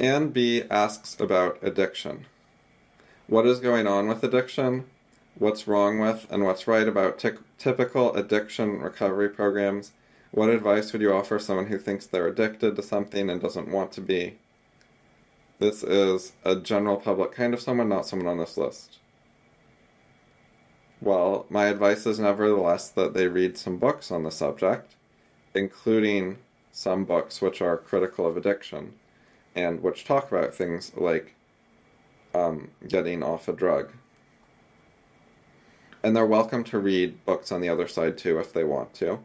Anne B asks about addiction. What is going on with addiction? What's wrong with and what's right about t- typical addiction recovery programs? What advice would you offer someone who thinks they're addicted to something and doesn't want to be? This is a general public kind of someone, not someone on this list. Well, my advice is nevertheless that they read some books on the subject, including some books which are critical of addiction and which talk about things like um, getting off a drug. And they're welcome to read books on the other side too if they want to.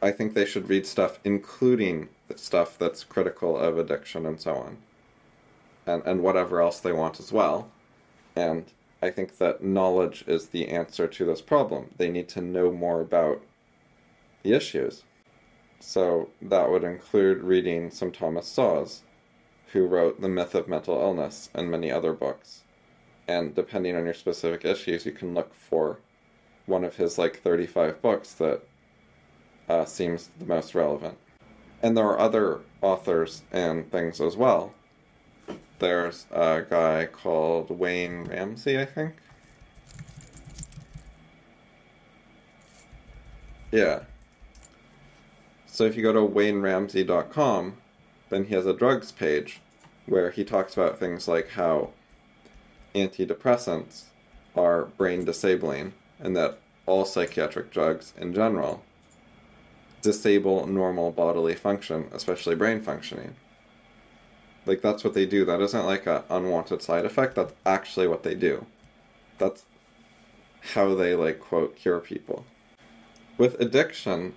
I think they should read stuff including the stuff that's critical of addiction and so on. And, and whatever else they want as well. And I think that knowledge is the answer to this problem. They need to know more about the issues. So that would include reading some Thomas Szasz, who wrote The Myth of Mental Illness and many other books. And depending on your specific issues, you can look for one of his like 35 books that uh, seems the most relevant. And there are other authors and things as well. There's a guy called Wayne Ramsay, I think. Yeah. So if you go to wayneramsay.com, then he has a drugs page where he talks about things like how antidepressants are brain disabling and that all psychiatric drugs in general disable normal bodily function, especially brain functioning. Like that's what they do. That isn't like an unwanted side effect. That's actually what they do. That's how they like quote cure people. With addiction,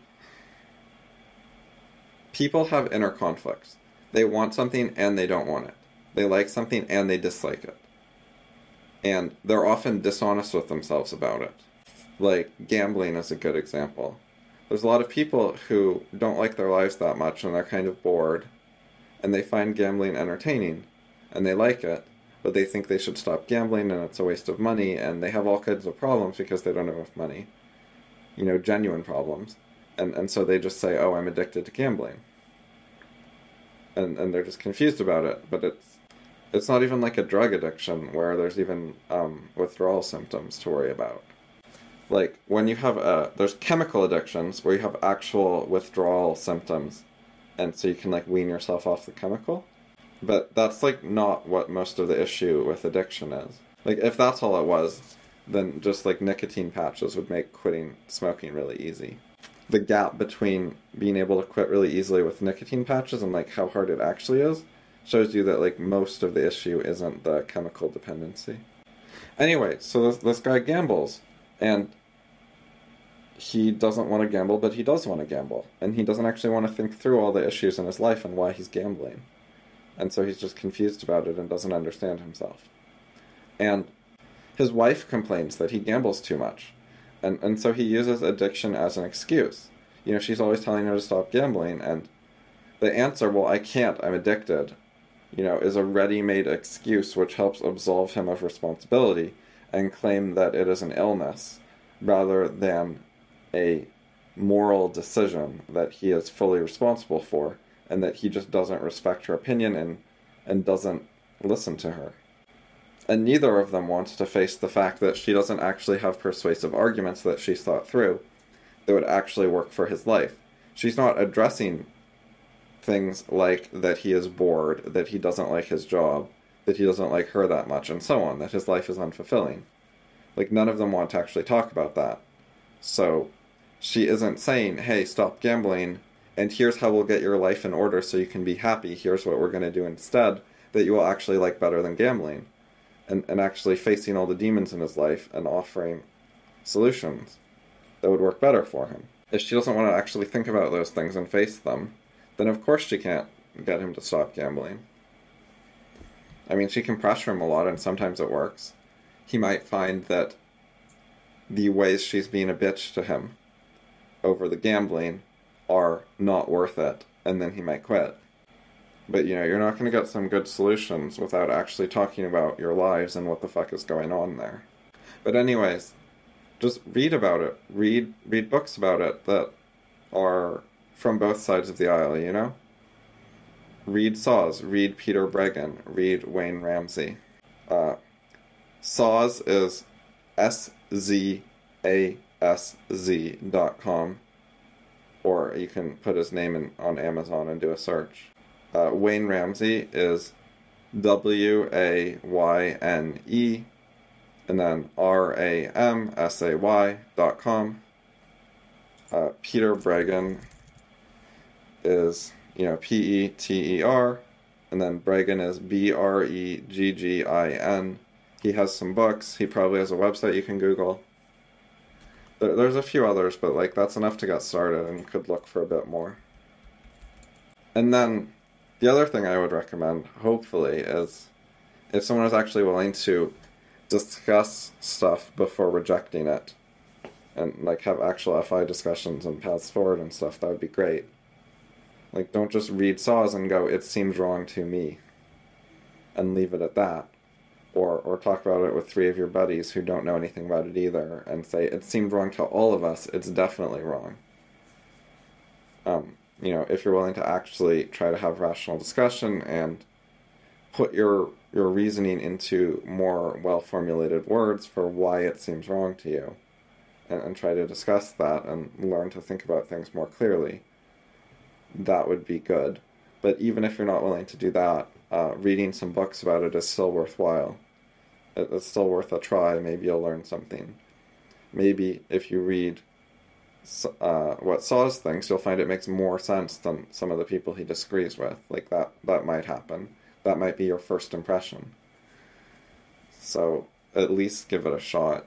people have inner conflicts. They want something and they don't want it. They like something and they dislike it. And they're often dishonest with themselves about it. Like gambling is a good example. There's a lot of people who don't like their lives that much and they're kind of bored and they find gambling entertaining and they like it, but they think they should stop gambling and it's a waste of money and they have all kinds of problems because they don't have enough money. You know, genuine problems. And and so they just say, "Oh, I'm addicted to gambling." And and they're just confused about it. But it's it's not even like a drug addiction where there's even um, withdrawal symptoms to worry about. Like when you have a there's chemical addictions where you have actual withdrawal symptoms, and so you can like wean yourself off the chemical. But that's like not what most of the issue with addiction is. Like if that's all it was, then just like nicotine patches would make quitting smoking really easy the gap between being able to quit really easily with nicotine patches and like how hard it actually is shows you that like most of the issue isn't the chemical dependency. Anyway, so this this guy gambles and he doesn't want to gamble, but he does want to gamble. And he doesn't actually want to think through all the issues in his life and why he's gambling. And so he's just confused about it and doesn't understand himself. And his wife complains that he gambles too much and and so he uses addiction as an excuse. You know, she's always telling her to stop gambling, and the answer, "Well, I can't. I'm addicted," you know, is a ready-made excuse which helps absolve him of responsibility and claim that it is an illness rather than a moral decision that he is fully responsible for and that he just doesn't respect her opinion and and doesn't listen to her and neither of them wants to face the fact that she doesn't actually have persuasive arguments that she's thought through that would actually work for his life. She's not addressing things like that he is bored, that he doesn't like his job, that he doesn't like her that much, and so on, that his life is unfulfilling. Like, none of them want to actually talk about that. So, she isn't saying, hey, stop gambling, and here's how we'll get your life in order so you can be happy, here's what we're going to do instead that you will actually like better than gambling and, and actually facing all the demons in his life and offering solutions that would work better for him. If she doesn't want to actually think about those things and face them, then of course she can't get him to stop gambling. I mean, she can pressure him a lot, and sometimes it works. He might find that the ways she's being a bitch to him over the gambling are not worth it, and then he might quit. But you know, you're not going to get some good solutions without actually talking about your lives and what the fuck is going on there. But anyways, just read about it. Read read books about it that are from both sides of the aisle, you know? read Szasz, read Peter Breggin, read Wayne Ramsay. Uh, Szasz is S Z A S Z dot com, or you can put his name in, on Amazon and do a search. Uh, Wayne Ramsay is W A Y N E, and then R A M S A Y dot com. Uh, Peter Breggin is you know P E T E R, and then Breggin is B R E G G I N. He has some books. He probably has a website you can Google. There, there's a few others, but like that's enough to get started, and could look for a bit more. And then the other thing I would recommend, hopefully, is if someone is actually willing to discuss stuff before rejecting it and like have actual FI discussions and paths forward and stuff, that would be great. Like, don't just read Szasz and go, it seems wrong to me, and leave it at that. Or, or talk about it with three of your buddies who don't know anything about it either and say, it seemed wrong to all of us, it's definitely wrong. Um, you know, if you're willing to actually try to have rational discussion and put your your reasoning into more well formulated words for why it seems wrong to you and, and try to discuss that and learn to think about things more clearly that would be good. But even if you're not willing to do that uh, reading some books about it is still worthwhile. It, it's still worth a try. Maybe you'll learn something. Maybe if you read uh, what Szasz thinks, you'll find it makes more sense than some of the people he disagrees with. Like that, that might happen. That might be your first impression. So at least give it a shot.